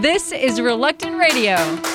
This is Reluctant Radio.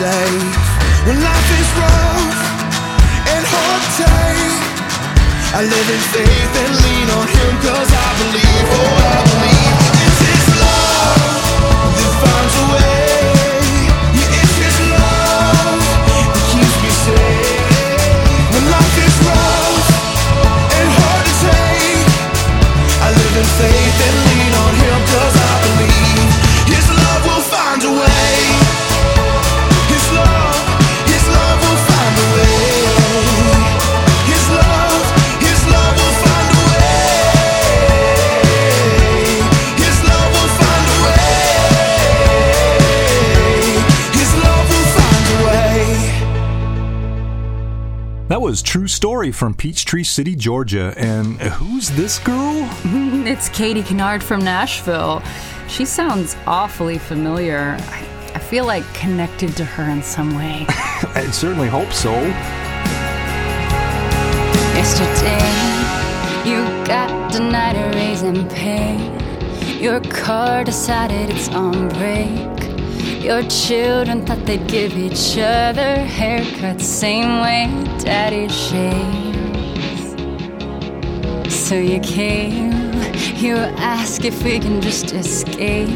Safe. When life is rough and hard to take, I live in faith and lean on Him, cause I believe, oh, I believe it's His love that finds a way. Yeah, it's His love that keeps me safe. When life is rough and hard to take, I live in faith That was True Story from Peachtree City, Georgia. And who's this girl? It's Katie Kennard from Nashville. She sounds awfully familiar. I, I feel like connected to her in some way. I certainly hope so. Yesterday, you got denied a raise in pay. Your car decided it's on break. Your children thought they'd give each other haircuts same way daddy shaves. So you came, you ask if we can just escape.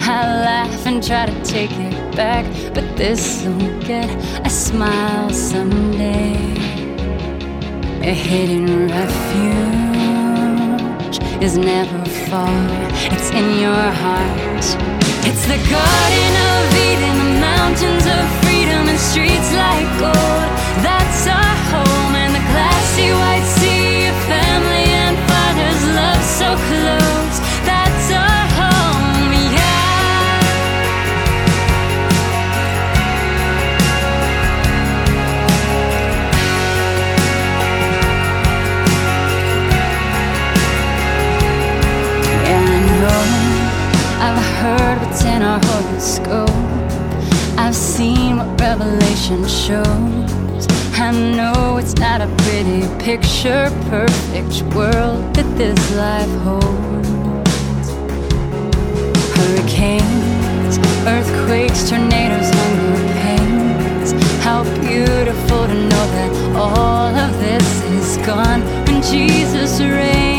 I laugh and try to take it back, but this'll get a smile someday. A hidden refuge is never far, it's in your heart. It's the Garden of Eden, mountains of freedom, and streets like gold. Horoscope. I've seen what Revelation shows. I know it's not a pretty picture, perfect world that this life holds. Hurricanes, earthquakes, tornadoes, hunger, pains. How beautiful to know that all of this is gone when Jesus reigns.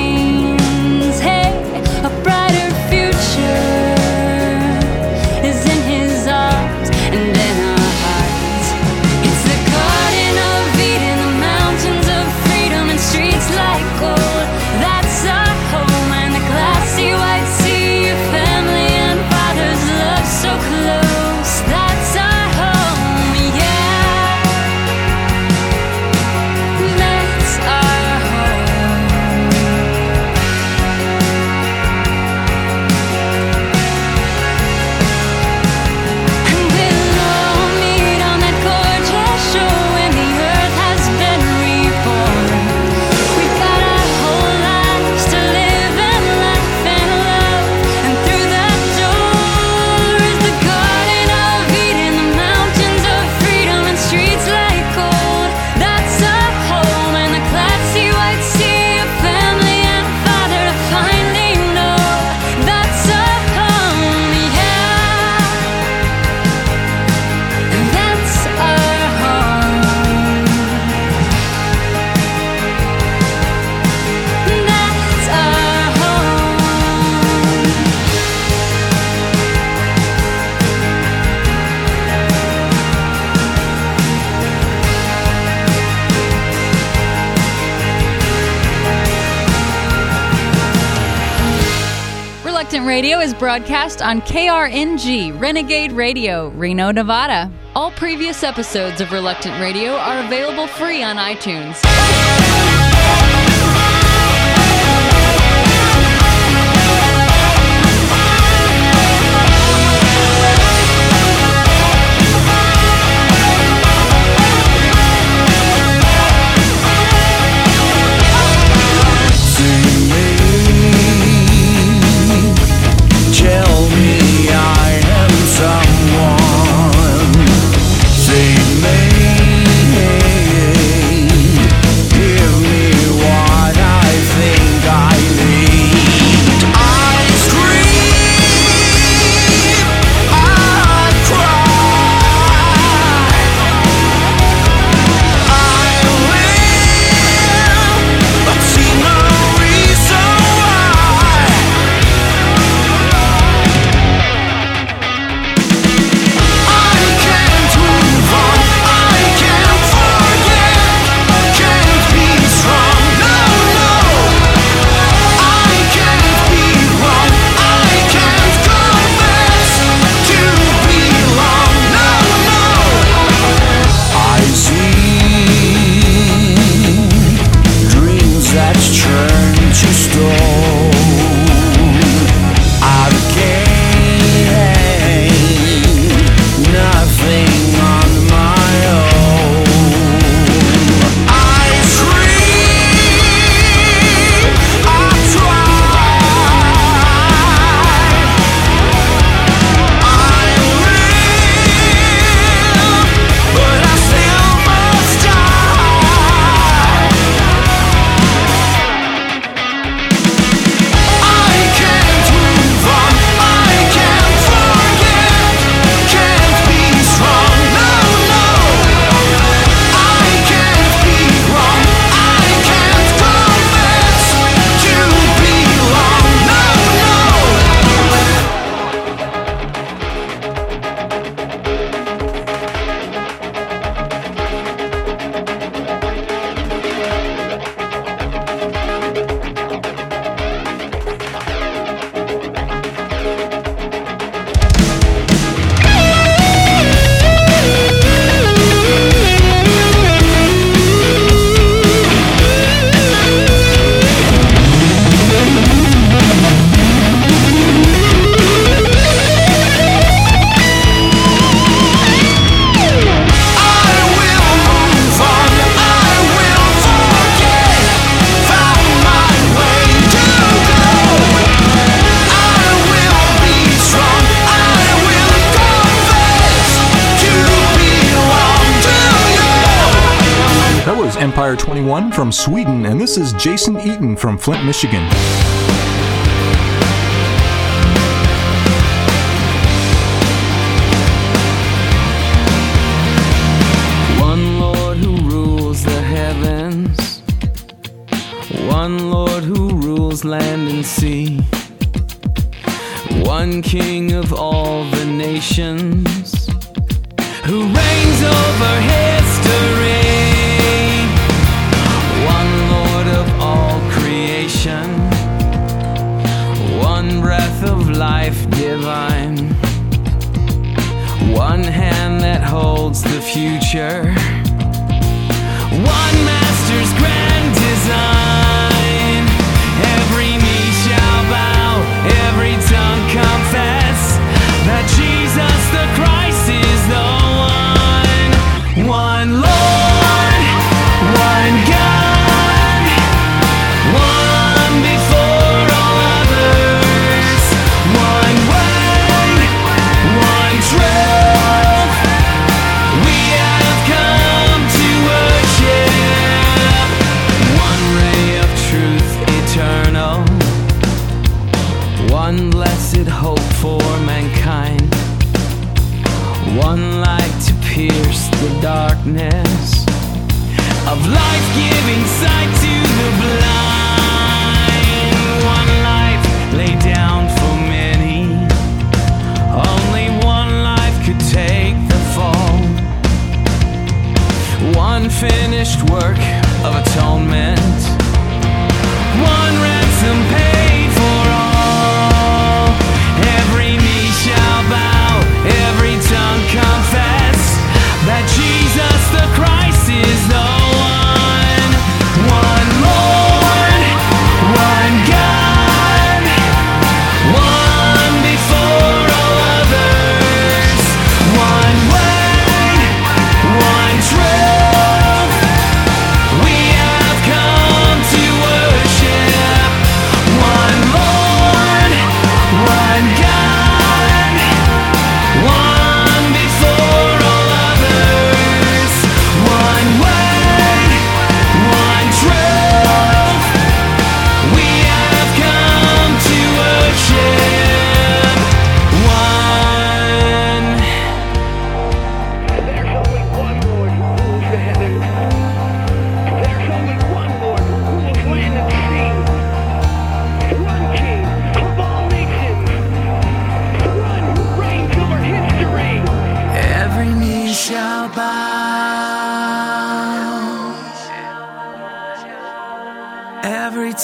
Radio is broadcast on KRNG Renegade Radio, Reno, Nevada. All previous episodes of Reluctant Radio are available free on iTunes. From Sweden, and this is Jason Eaton from Flint, Michigan. One Lord who rules the heavens, one Lord who rules land and sea, one King of all the nations who reigns over history. Holds the future,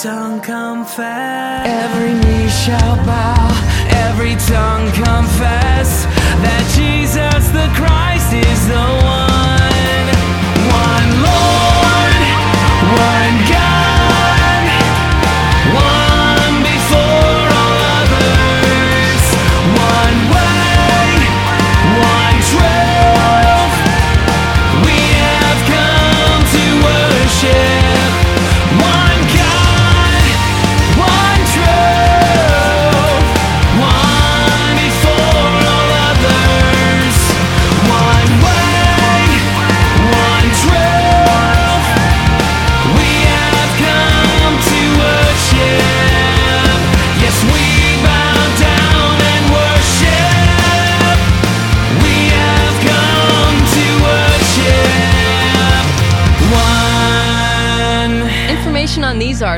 tongue confess, every knee shall bow, every tongue confess that Jesus the Christ is the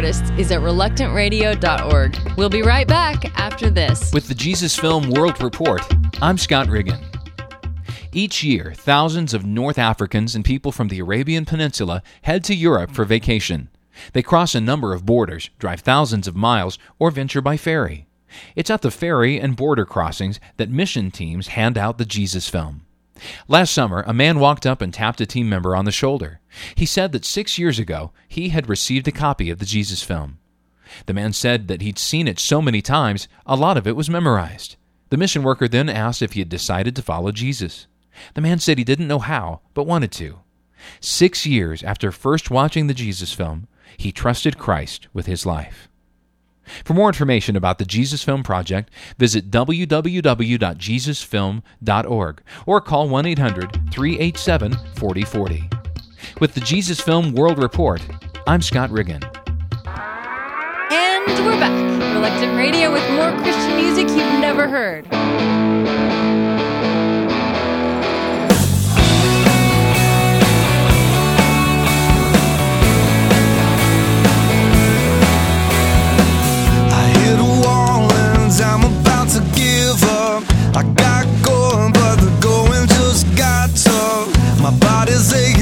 artists is at reluctantradio.org. We'll be right back after this. With the Jesus Film World Report, I'm Scott Riggin. Each year, thousands of North Africans and people from the Arabian Peninsula head to Europe for vacation. They cross a number of borders, drive thousands of miles, or venture by ferry. It's at the ferry and border crossings that mission teams hand out the Jesus film. Last summer, a man walked up and tapped a team member on the shoulder. He said that six years ago, he had received a copy of the Jesus film. The man said that he'd seen it so many times, a lot of it was memorized. The mission worker then asked if he had decided to follow Jesus. The man said he didn't know how, but wanted to. Six years after first watching the Jesus film, he trusted Christ with his life. For more information about the Jesus Film Project, visit www.jesusfilm.org or call 1 800 387 4040. With the Jesus Film World Report, I'm Scott Riggin. And we're back. Reluctant Radio with more Christian music you've never heard. My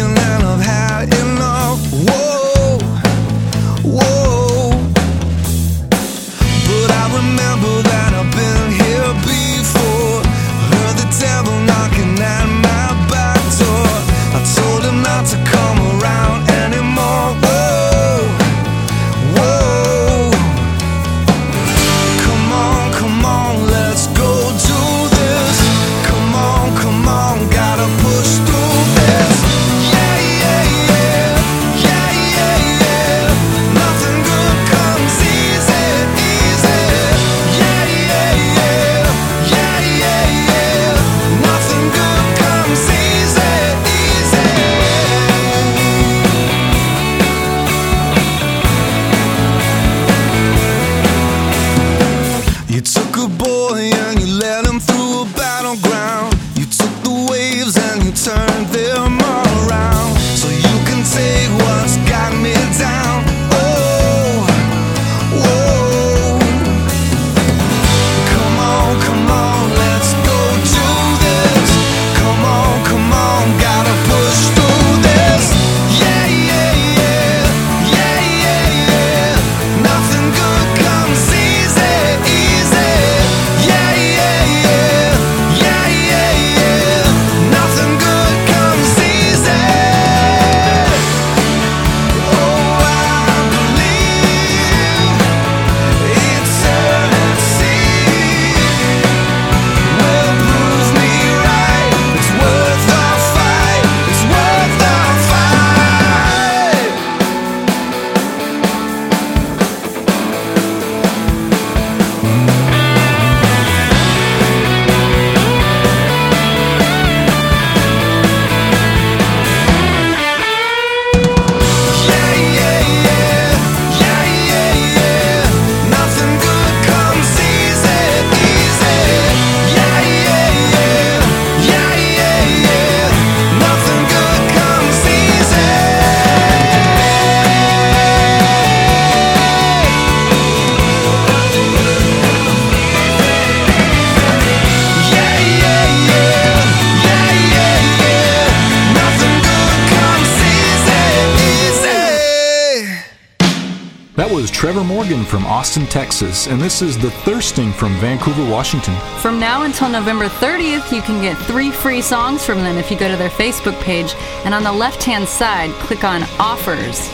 Morgan from Austin, Texas, and this is The Thirsting from Vancouver, Washington. From now until November 30th, you can get three free songs from them if you go to their Facebook page, and on the left hand side, click on Offers.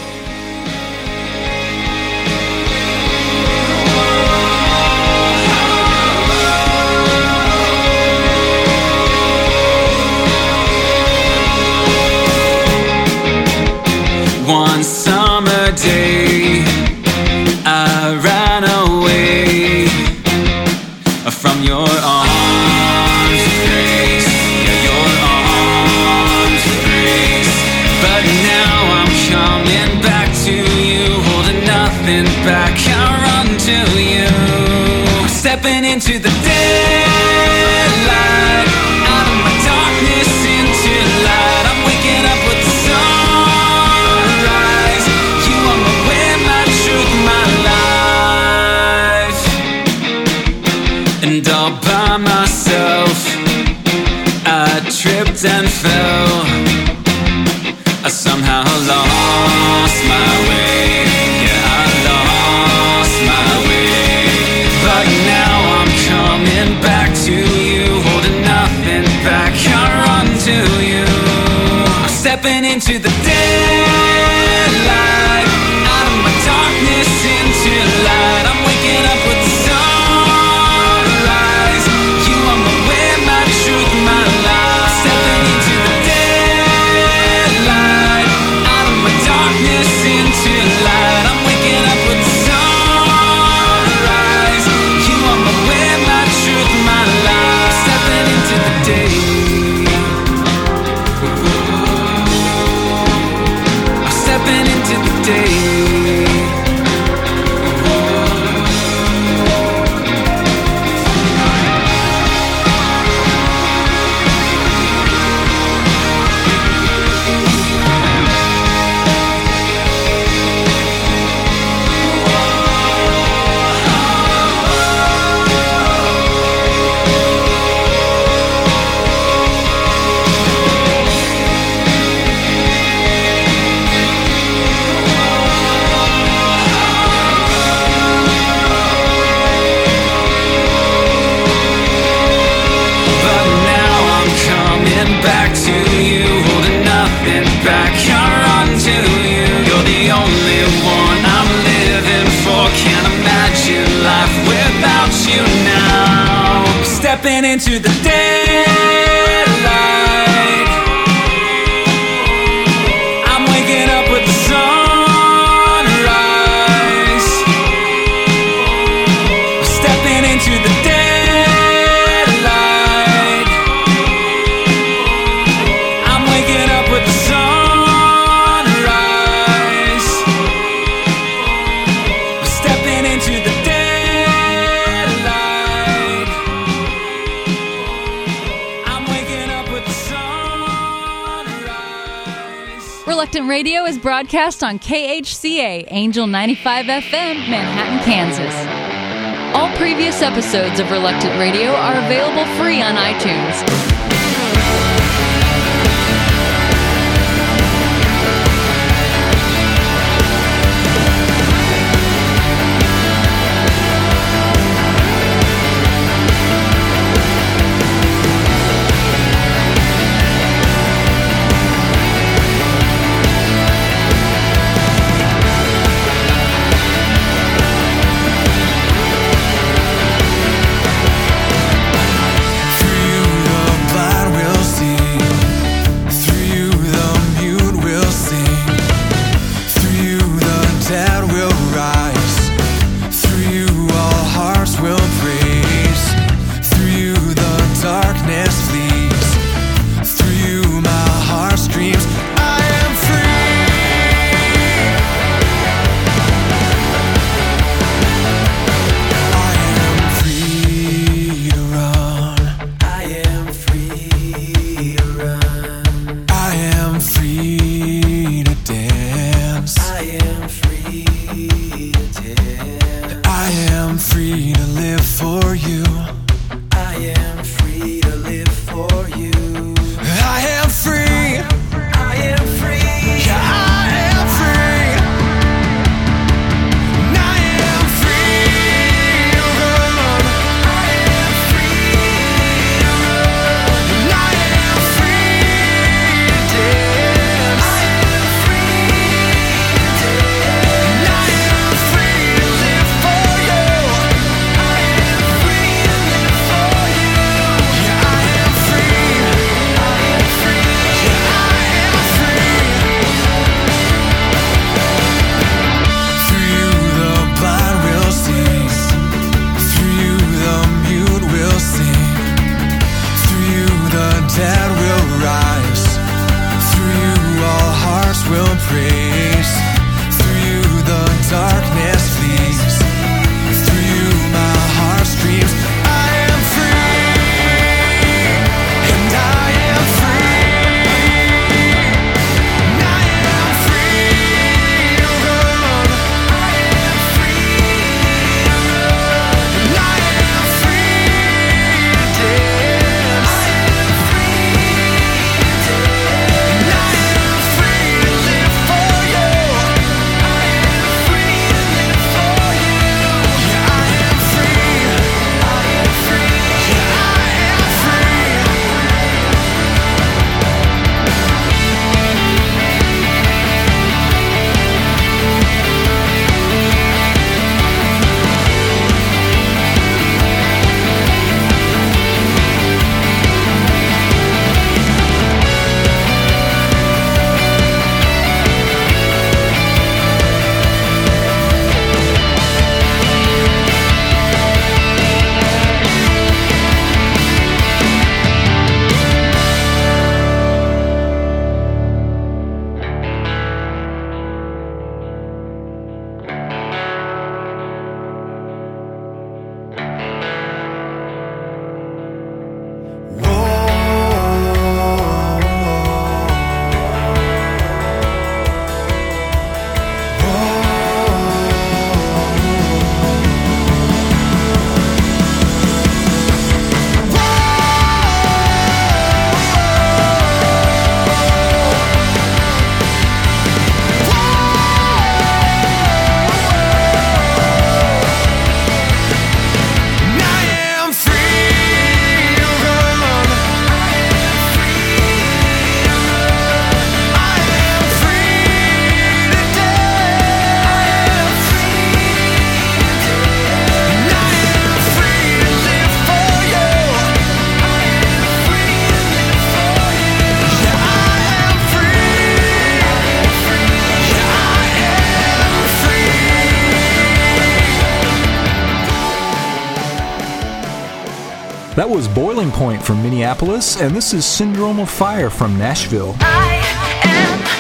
Radio is broadcast on KHCA Angel 95 FM, Manhattan, Kansas. All previous episodes of Reluctant Radio are available free on iTunes. That was Boiling Point from Minneapolis, and this is Syndrome of Fire from Nashville. I am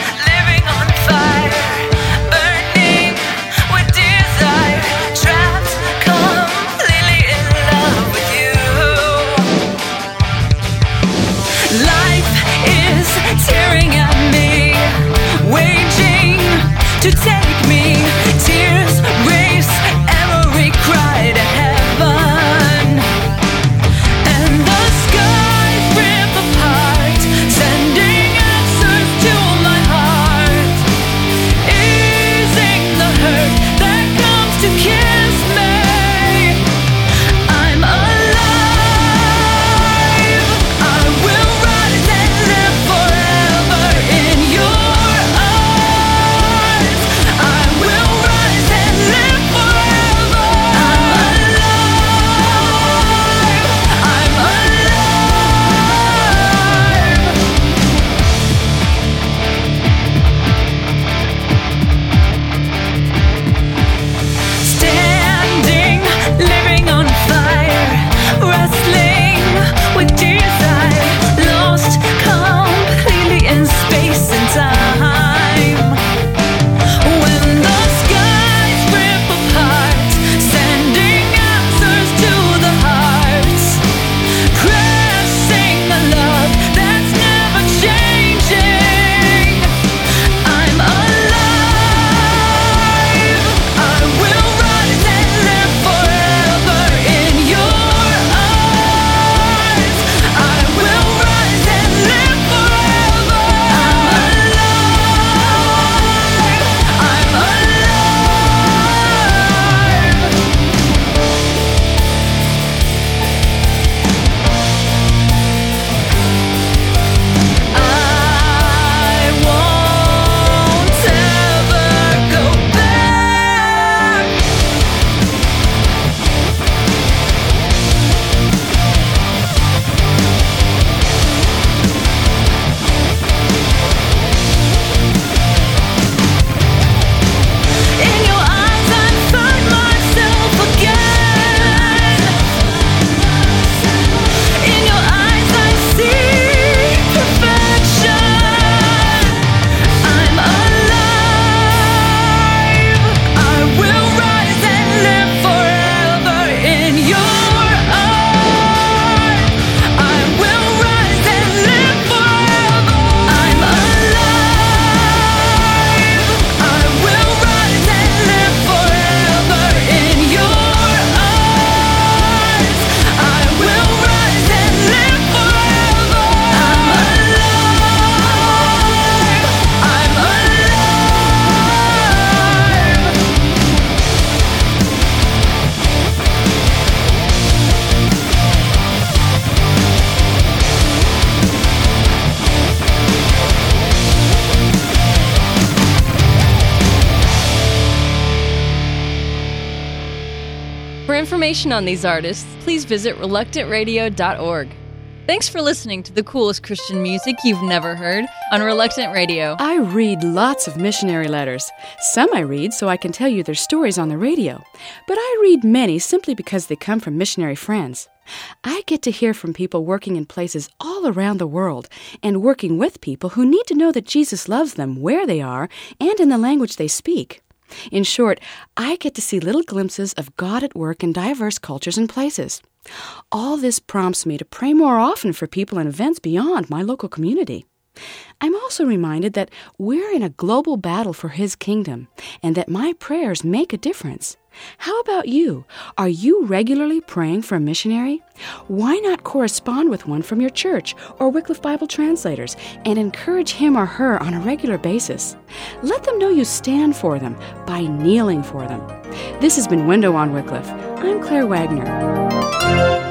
information on these artists, please visit reluctantradio.org. Thanks for listening to the coolest Christian music you've never heard on Reluctant Radio. I read lots of missionary letters. Some I read so I can tell you their stories on the radio, but I read many simply because they come from missionary friends. I get to hear from people working in places all around the world and working with people who need to know that Jesus loves them where they are and in the language they speak. In short, I get to see little glimpses of God at work in diverse cultures and places. All this prompts me to pray more often for people and events beyond my local community. I'm also reminded that we're in a global battle for His kingdom and that my prayers make a difference. How about you? Are you regularly praying for a missionary? Why not correspond with one from your church or Wycliffe Bible translators and encourage him or her on a regular basis? Let them know you stand for them by kneeling for them. This has been Window on Wycliffe. I'm Claire Wagner.